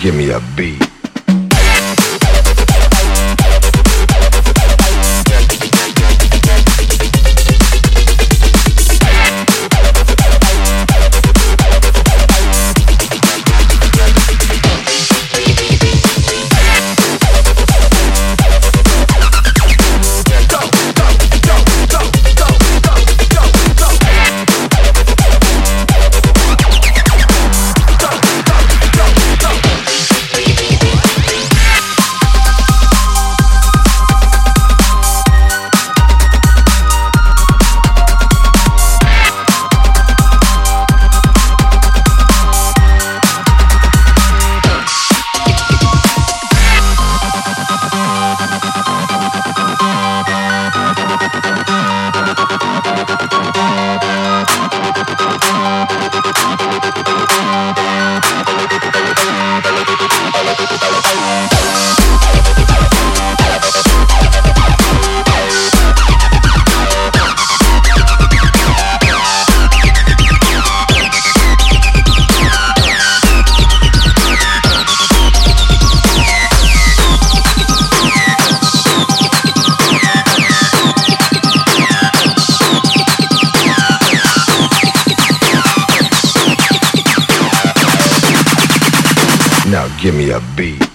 give me a beat. Now give me a beat.